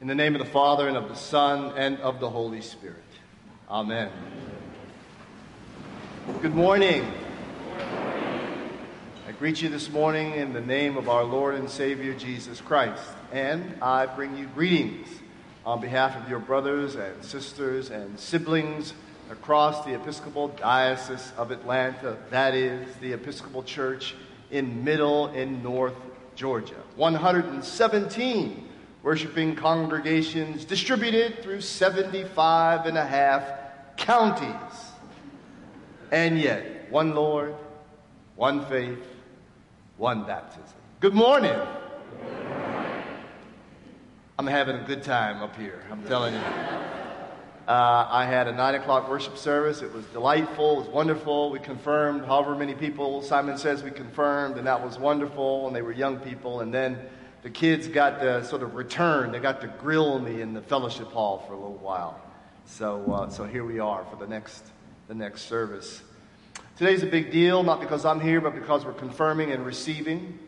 In the name of the Father, and of the Son, and of the Holy Spirit. Amen. Good morning. I greet you this morning in the name of our Lord and Savior Jesus Christ. And I bring you greetings on behalf of your brothers and sisters and siblings across the Episcopal Diocese of Atlanta, that is, the Episcopal Church in Middle and North Georgia. 117 worshiping congregations distributed through 75 and a half counties. And yet, one Lord, one faith, one baptism. Good morning. I'm having a good time up here, I'm telling you. Uh, I had a 9 o'clock worship service. It was delightful. It was wonderful. We confirmed however many people Simon says we confirmed, and that was wonderful. And they were young people. And then the kids got to sort of return. They got to grill me in the fellowship hall for a little while. So, uh, so here we are for the next, the next service. Today's a big deal, not because I'm here, but because we're confirming and receiving.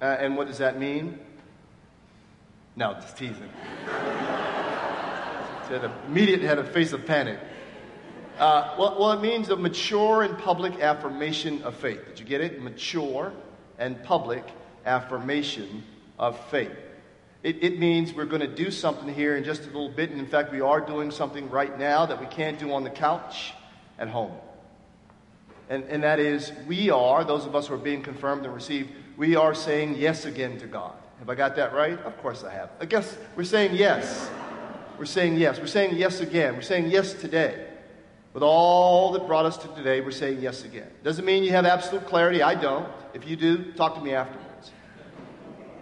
Uh, and what does that mean? No, just teasing. Said immediate had a face of panic. Uh, well, well, it means a mature and public affirmation of faith. Did you get it? Mature and public affirmation of faith. It, it means we're going to do something here in just a little bit. And in fact, we are doing something right now that we can't do on the couch at home. And, and that is, we are, those of us who are being confirmed and received, we are saying yes again to God. Have I got that right? Of course I have. I guess we're saying yes. We're saying yes. We're saying yes again. We're saying yes today. With all that brought us to today, we're saying yes again. Doesn't mean you have absolute clarity. I don't. If you do, talk to me afterwards.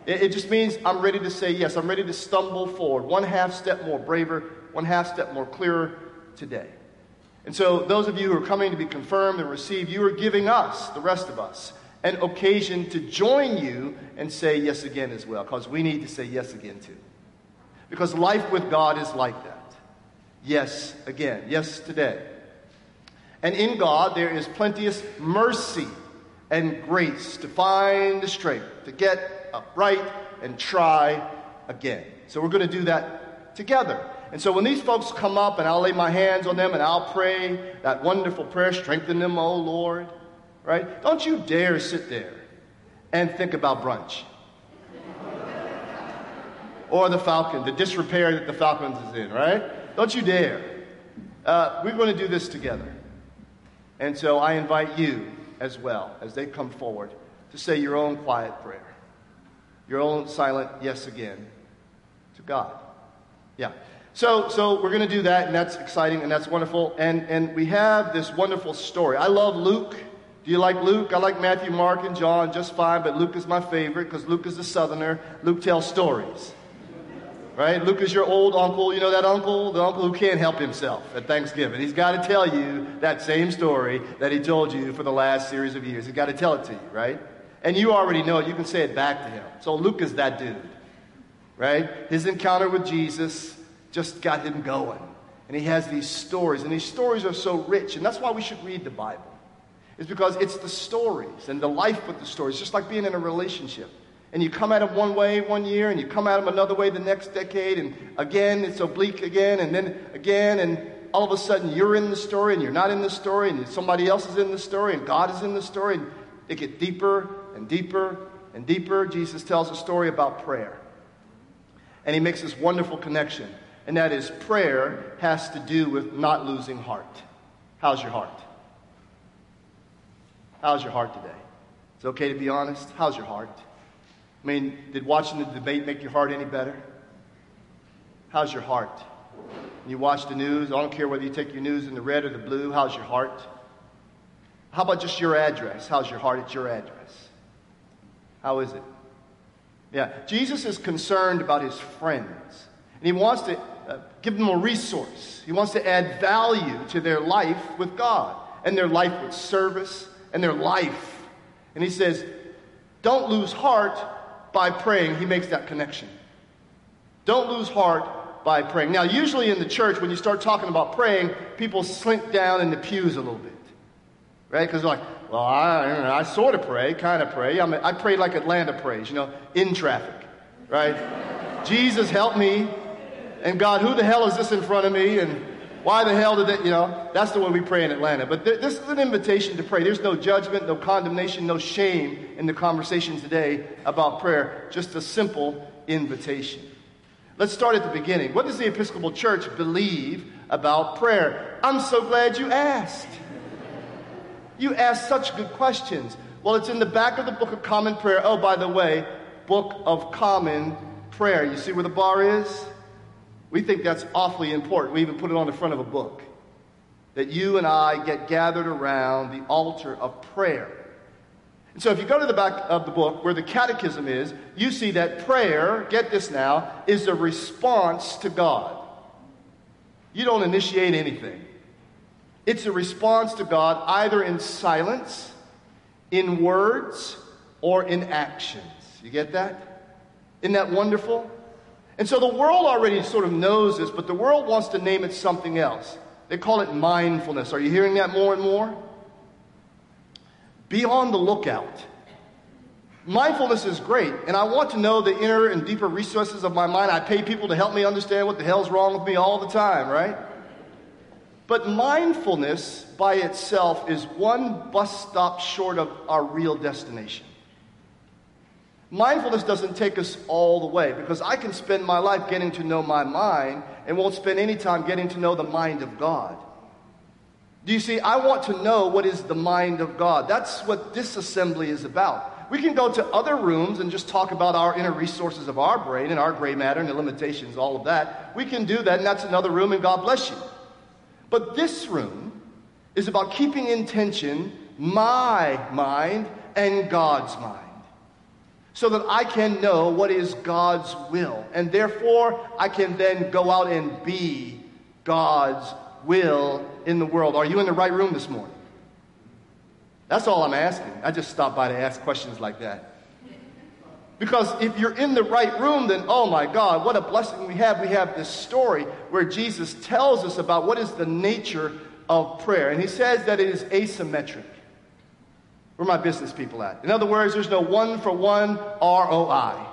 It, it just means I'm ready to say yes. I'm ready to stumble forward. One half step more braver, one half step more clearer today. And so, those of you who are coming to be confirmed and received, you are giving us, the rest of us, an occasion to join you and say yes again as well, because we need to say yes again too. Because life with God is like that. Yes again. Yes today. And in God, there is plenteous mercy and grace to find the strength to get upright and try again. So we're going to do that together. And so when these folks come up and I'll lay my hands on them and I'll pray that wonderful prayer, strengthen them, O Lord, right? Don't you dare sit there and think about brunch. or the Falcon, the disrepair that the Falcons is in, right? Don't you dare. Uh, we're going to do this together. And so I invite you as well, as they come forward, to say your own quiet prayer, your own silent yes again to God. Yeah. So, so we're going to do that, and that's exciting, and that's wonderful. And, and we have this wonderful story. I love Luke. Do you like Luke? I like Matthew, Mark, and John just fine, but Luke is my favorite because Luke is a southerner. Luke tells stories. Right? Luke is your old uncle. You know that uncle? The uncle who can't help himself at Thanksgiving. He's got to tell you that same story that he told you for the last series of years. He's got to tell it to you, right? And you already know it. You can say it back to him. So Luke is that dude. Right? His encounter with Jesus just got him going. And he has these stories. And these stories are so rich. And that's why we should read the Bible. It's because it's the stories and the life with the stories, just like being in a relationship and you come at them one way one year and you come at them another way the next decade and again it's oblique again and then again and all of a sudden you're in the story and you're not in the story and somebody else is in the story and God is in the story and it gets deeper and deeper and deeper. Jesus tells a story about prayer. And he makes this wonderful connection. And that is prayer has to do with not losing heart. How's your heart? How's your heart today? It's okay to be honest. How's your heart? I mean, did watching the debate make your heart any better? How's your heart? You watch the news, I don't care whether you take your news in the red or the blue, how's your heart? How about just your address? How's your heart at your address? How is it? Yeah, Jesus is concerned about his friends, and he wants to uh, give them a resource. He wants to add value to their life with God, and their life with service, and their life. And he says, Don't lose heart by praying, he makes that connection. Don't lose heart by praying. Now, usually in the church, when you start talking about praying, people slink down in the pews a little bit, right? Because like, well, I, I sort of pray, kind of pray. I, mean, I pray like Atlanta prays, you know, in traffic, right? Jesus, help me. And God, who the hell is this in front of me? And why the hell did it, you know? That's the way we pray in Atlanta. But th- this is an invitation to pray. There's no judgment, no condemnation, no shame in the conversation today about prayer. Just a simple invitation. Let's start at the beginning. What does the Episcopal Church believe about prayer? I'm so glad you asked. You asked such good questions. Well, it's in the back of the Book of Common Prayer. Oh, by the way, Book of Common Prayer. You see where the bar is? We think that's awfully important. We even put it on the front of a book. That you and I get gathered around the altar of prayer. And so if you go to the back of the book where the catechism is, you see that prayer, get this now, is a response to God. You don't initiate anything. It's a response to God either in silence, in words, or in actions. You get that? Isn't that wonderful? And so the world already sort of knows this, but the world wants to name it something else. They call it mindfulness. Are you hearing that more and more? Be on the lookout. Mindfulness is great, and I want to know the inner and deeper resources of my mind. I pay people to help me understand what the hell's wrong with me all the time, right? But mindfulness by itself is one bus stop short of our real destination. Mindfulness doesn't take us all the way because I can spend my life getting to know my mind and won't spend any time getting to know the mind of God. Do you see? I want to know what is the mind of God. That's what this assembly is about. We can go to other rooms and just talk about our inner resources of our brain and our gray matter and the limitations, all of that. We can do that, and that's another room, and God bless you. But this room is about keeping in tension my mind and God's mind so that I can know what is God's will. And therefore, I can then go out and be God's will in the world. Are you in the right room this morning? That's all I'm asking. I just stop by to ask questions like that. Because if you're in the right room, then oh my God, what a blessing we have. We have this story where Jesus tells us about what is the nature of prayer. And he says that it is asymmetric. Where my business people at? In other words, there's no one for one ROI.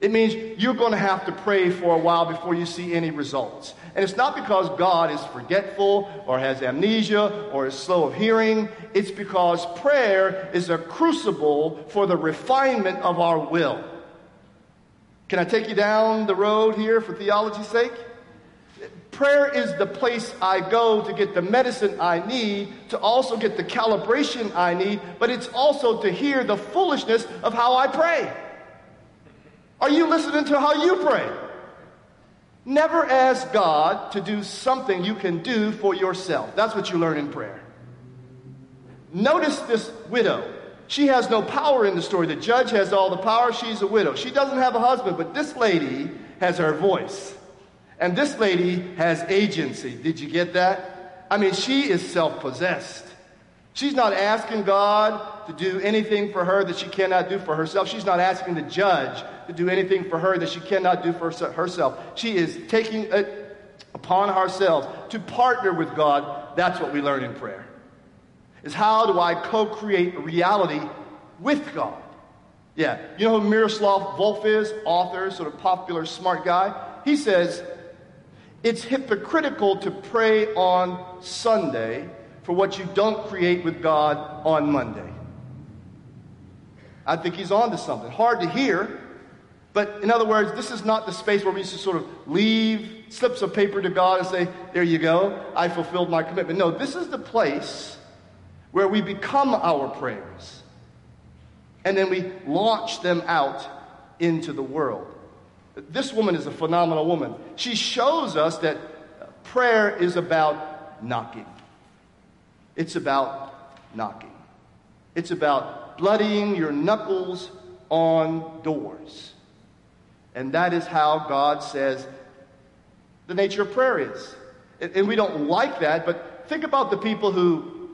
It means you're going to have to pray for a while before you see any results. And it's not because God is forgetful or has amnesia or is slow of hearing. It's because prayer is a crucible for the refinement of our will. Can I take you down the road here for theology's sake? Prayer is the place I go to get the medicine I need, to also get the calibration I need, but it's also to hear the foolishness of how I pray. Are you listening to how you pray? Never ask God to do something you can do for yourself. That's what you learn in prayer. Notice this widow. She has no power in the story. The judge has all the power. She's a widow. She doesn't have a husband, but this lady has her voice. And this lady has agency. Did you get that? I mean, she is self possessed. She's not asking God to do anything for her that she cannot do for herself. She's not asking the judge to do anything for her that she cannot do for herself. She is taking it upon ourselves to partner with God. That's what we learn in prayer. Is how do I co-create reality with God? Yeah. You know who Miroslav Volf is? Author, sort of popular, smart guy. He says, it's hypocritical to pray on Sunday for what you don't create with God on Monday. I think he's on to something. Hard to hear, but in other words, this is not the space where we just sort of leave slips of paper to God and say, There you go, I fulfilled my commitment. No, this is the place where we become our prayers. And then we launch them out into the world. This woman is a phenomenal woman. She shows us that prayer is about knocking. It's about knocking. It's about bloodying your knuckles on doors. And that is how God says the nature of prayer is. And we don't like that, but think about the people who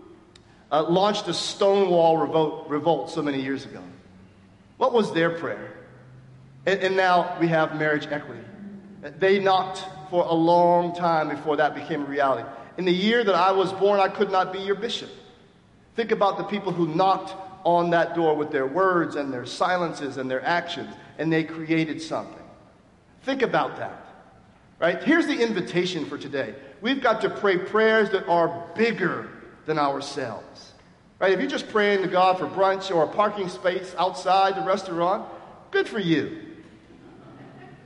uh, launched the Stonewall revolt, revolt so many years ago. What was their prayer? And, and now we have marriage equity. They knocked for a long time before that became a reality. In the year that I was born, I could not be your bishop. Think about the people who knocked on that door with their words and their silences and their actions, and they created something. Think about that. Right? Here's the invitation for today. We've got to pray prayers that are bigger than ourselves. Right? If you're just praying to God for brunch or a parking space outside the restaurant, good for you.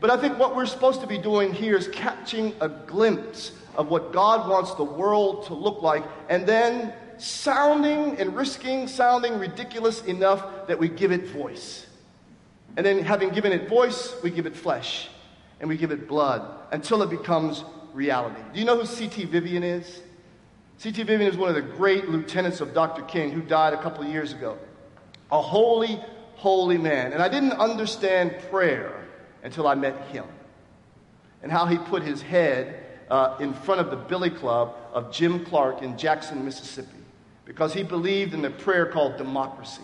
But I think what we're supposed to be doing here is catching a glimpse of what God wants the world to look like and then sounding and risking sounding ridiculous enough that we give it voice. And then, having given it voice, we give it flesh and we give it blood until it becomes reality. Do you know who C.T. Vivian is? C.T. Vivian is one of the great lieutenants of Dr. King who died a couple of years ago. A holy, holy man. And I didn't understand prayer until I met him and how he put his head uh, in front of the billy club of Jim Clark in Jackson, Mississippi, because he believed in a prayer called democracy.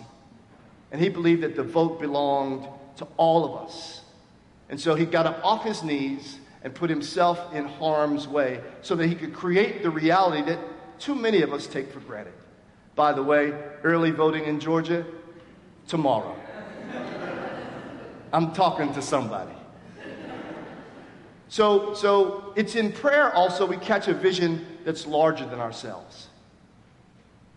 And he believed that the vote belonged to all of us. And so he got up off his knees and put himself in harm's way so that he could create the reality that too many of us take for granted. By the way, early voting in Georgia, tomorrow. I'm talking to somebody. So, so it's in prayer also we catch a vision that's larger than ourselves.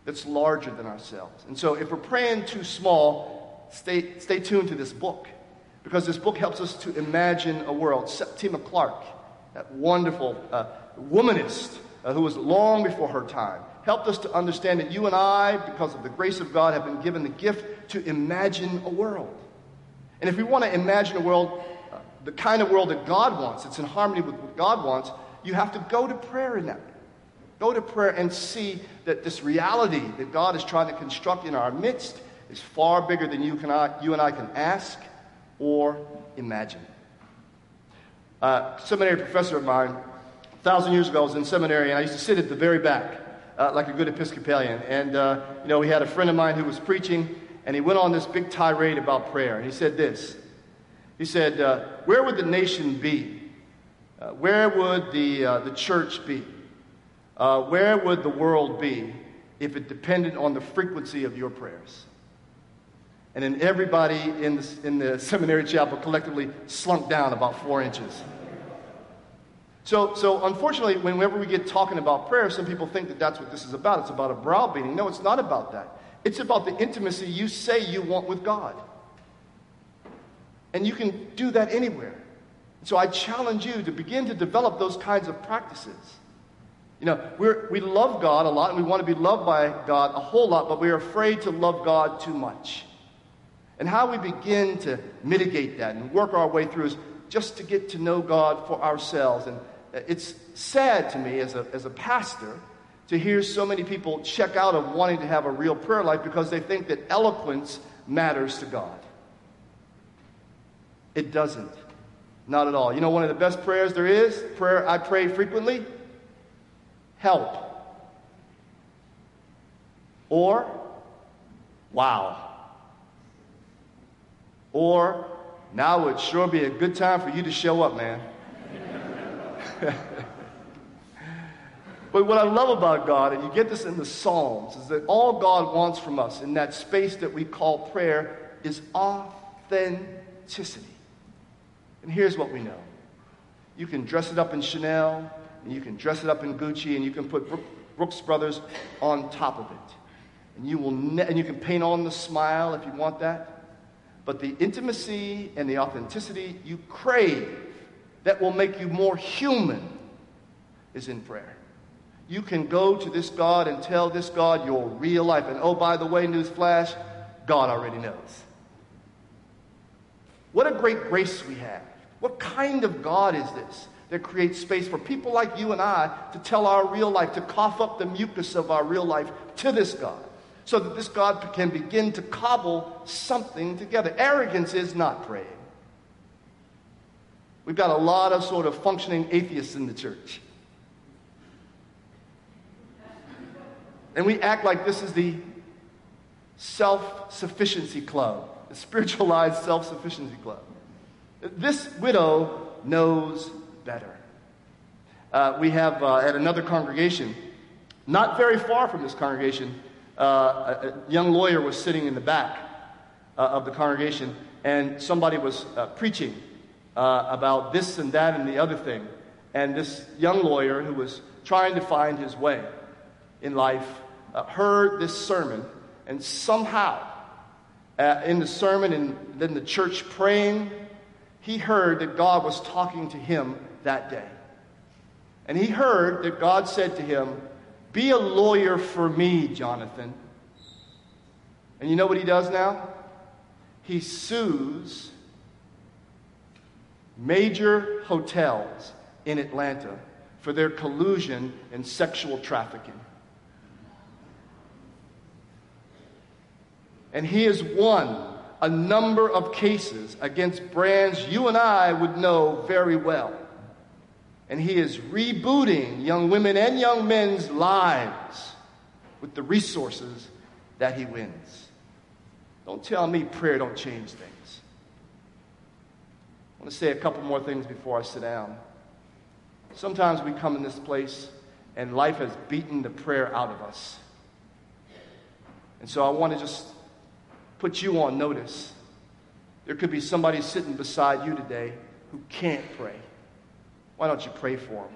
That's larger than ourselves. And so if we're praying too small, stay, stay tuned to this book because this book helps us to imagine a world. Septima Clark, that wonderful uh, womanist uh, who was long before her time, helped us to understand that you and I, because of the grace of God, have been given the gift to imagine a world. And if we want to imagine a world the kind of world that God wants, it's in harmony with what God wants, you have to go to prayer in that. Go to prayer and see that this reality that God is trying to construct in our midst is far bigger than you, can I, you and I can ask or imagine. Uh, seminary professor of mine, a thousand years ago, I was in seminary, and I used to sit at the very back, uh, like a good Episcopalian. And, uh, you know, we had a friend of mine who was preaching, and he went on this big tirade about prayer. And he said this he said, uh, Where would the nation be? Uh, where would the, uh, the church be? Uh, where would the world be if it depended on the frequency of your prayers? And then everybody in the, in the seminary chapel collectively slunk down about four inches. So, so unfortunately, whenever we get talking about prayer, some people think that that's what this is about. It's about a browbeating. No, it's not about that. It's about the intimacy you say you want with God. And you can do that anywhere. So I challenge you to begin to develop those kinds of practices. You know, we're, we love God a lot and we want to be loved by God a whole lot, but we're afraid to love God too much. And how we begin to mitigate that and work our way through is just to get to know God for ourselves. And it's sad to me as a, as a pastor to hear so many people check out of wanting to have a real prayer life because they think that eloquence matters to God. It doesn't. Not at all. You know, one of the best prayers there is, prayer I pray frequently help. Or, wow. Or, now would sure be a good time for you to show up, man. but what I love about God, and you get this in the Psalms, is that all God wants from us in that space that we call prayer is authenticity. And here's what we know you can dress it up in Chanel, and you can dress it up in Gucci, and you can put Brooks Brothers on top of it. And you, will ne- and you can paint on the smile if you want that. But the intimacy and the authenticity you crave that will make you more human is in prayer. You can go to this God and tell this God your real life. And oh, by the way, newsflash, God already knows. What a great grace we have what kind of God is this that creates space for people like you and I to tell our real life, to cough up the mucus of our real life to this God, so that this God can begin to cobble something together? Arrogance is not praying. We've got a lot of sort of functioning atheists in the church. And we act like this is the self sufficiency club, the spiritualized self sufficiency club. This widow knows better. Uh, we have uh, at another congregation, not very far from this congregation, uh, a, a, young lawyer was sitting in the back uh, of the congregation, and somebody was uh, preaching uh, about this and that and the other thing. And this young lawyer who was trying to find his way in life uh, heard this sermon, and somehow, uh, in the sermon and then the church praying, he heard that God was talking to him that day. And he heard that God said to him, Be a lawyer for me, Jonathan. And you know what he does now? He sues major hotels in Atlanta for their collusion in sexual trafficking. And he has won a number of cases against brands you and I would know very well. And he is rebooting young women and young men's lives with the resources that he wins. Don't tell me prayer don't change things. I want to say a couple more things before I sit down. Sometimes we come in this place and life has beaten the prayer out of us. And so I want to just put you on notice. There could be somebody sitting beside you today who can't pray. Why don't you pray for them?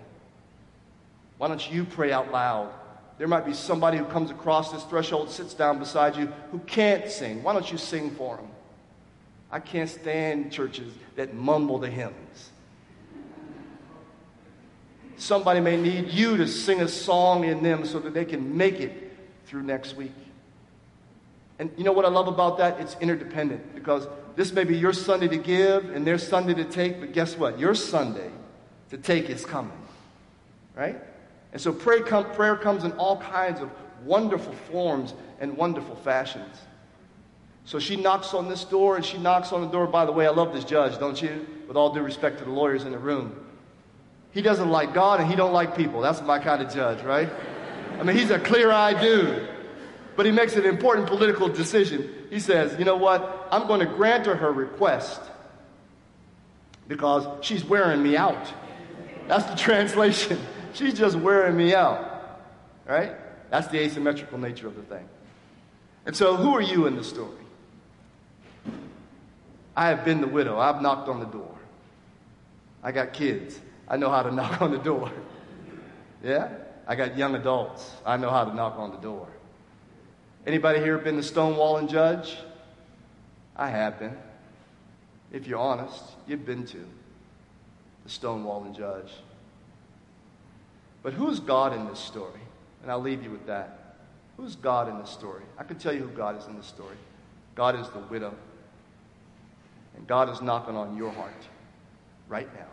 Why don't you pray out loud? There might be somebody who comes across this threshold, sits down beside you, who can't sing. Why don't you sing for them? I can't stand churches that mumble the hymns. Somebody may need you to sing a song in them so that they can make it through next week. And you know what I love about that? It's interdependent because this may be your Sunday to give and their Sunday to take, but guess what? Your Sunday to take is coming. Right? And so prayer, com- prayer comes in all kinds of wonderful forms and wonderful fashions. So she knocks on this door and she knocks on the door. By the way, I love this judge, don't you? With all due respect to the lawyers in the room. He doesn't like God and he don't like people. That's my kind of judge, right? I mean, he's a clear-eyed dude. But he makes an important political decision. He says, you know what? I'm going to grant her her request because she's wearing me out. That's the translation. She's just wearing me out. Right? That's the asymmetrical nature of the thing. And so, who are you in the story? I have been the widow. I've knocked on the door. I got kids. I know how to knock on the door. Yeah? I got young adults. I know how to knock on the door. Anybody here been the stonewalling judge? I have been. If you're honest, you've been to the Stonewall and judge. But who's God in this story? And I'll leave you with that. Who's God in this story? I can tell you who God is in this story. God is the widow. And God is knocking on your heart right now.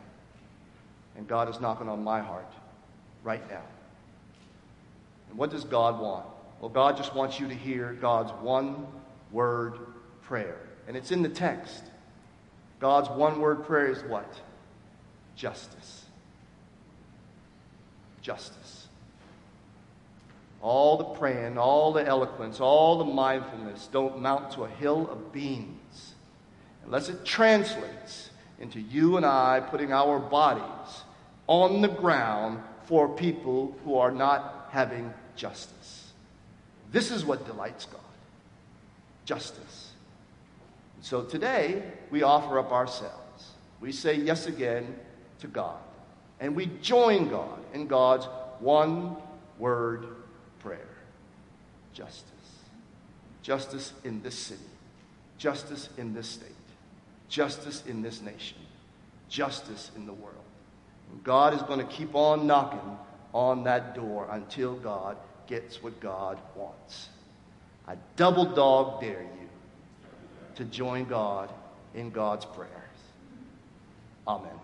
And God is knocking on my heart right now. And what does God want? Well, God just wants you to hear God's one word prayer. And it's in the text. God's one word prayer is what? Justice. Justice. All the praying, all the eloquence, all the mindfulness don't mount to a hill of beans unless it translates into you and I putting our bodies on the ground for people who are not having justice. This is what delights God justice. So today, we offer up ourselves. We say yes again to God. And we join God in God's one word prayer justice. Justice in this city, justice in this state, justice in this nation, justice in the world. And God is going to keep on knocking on that door until God gets what God wants. I double dog dare you to join God in God's prayers. Amen.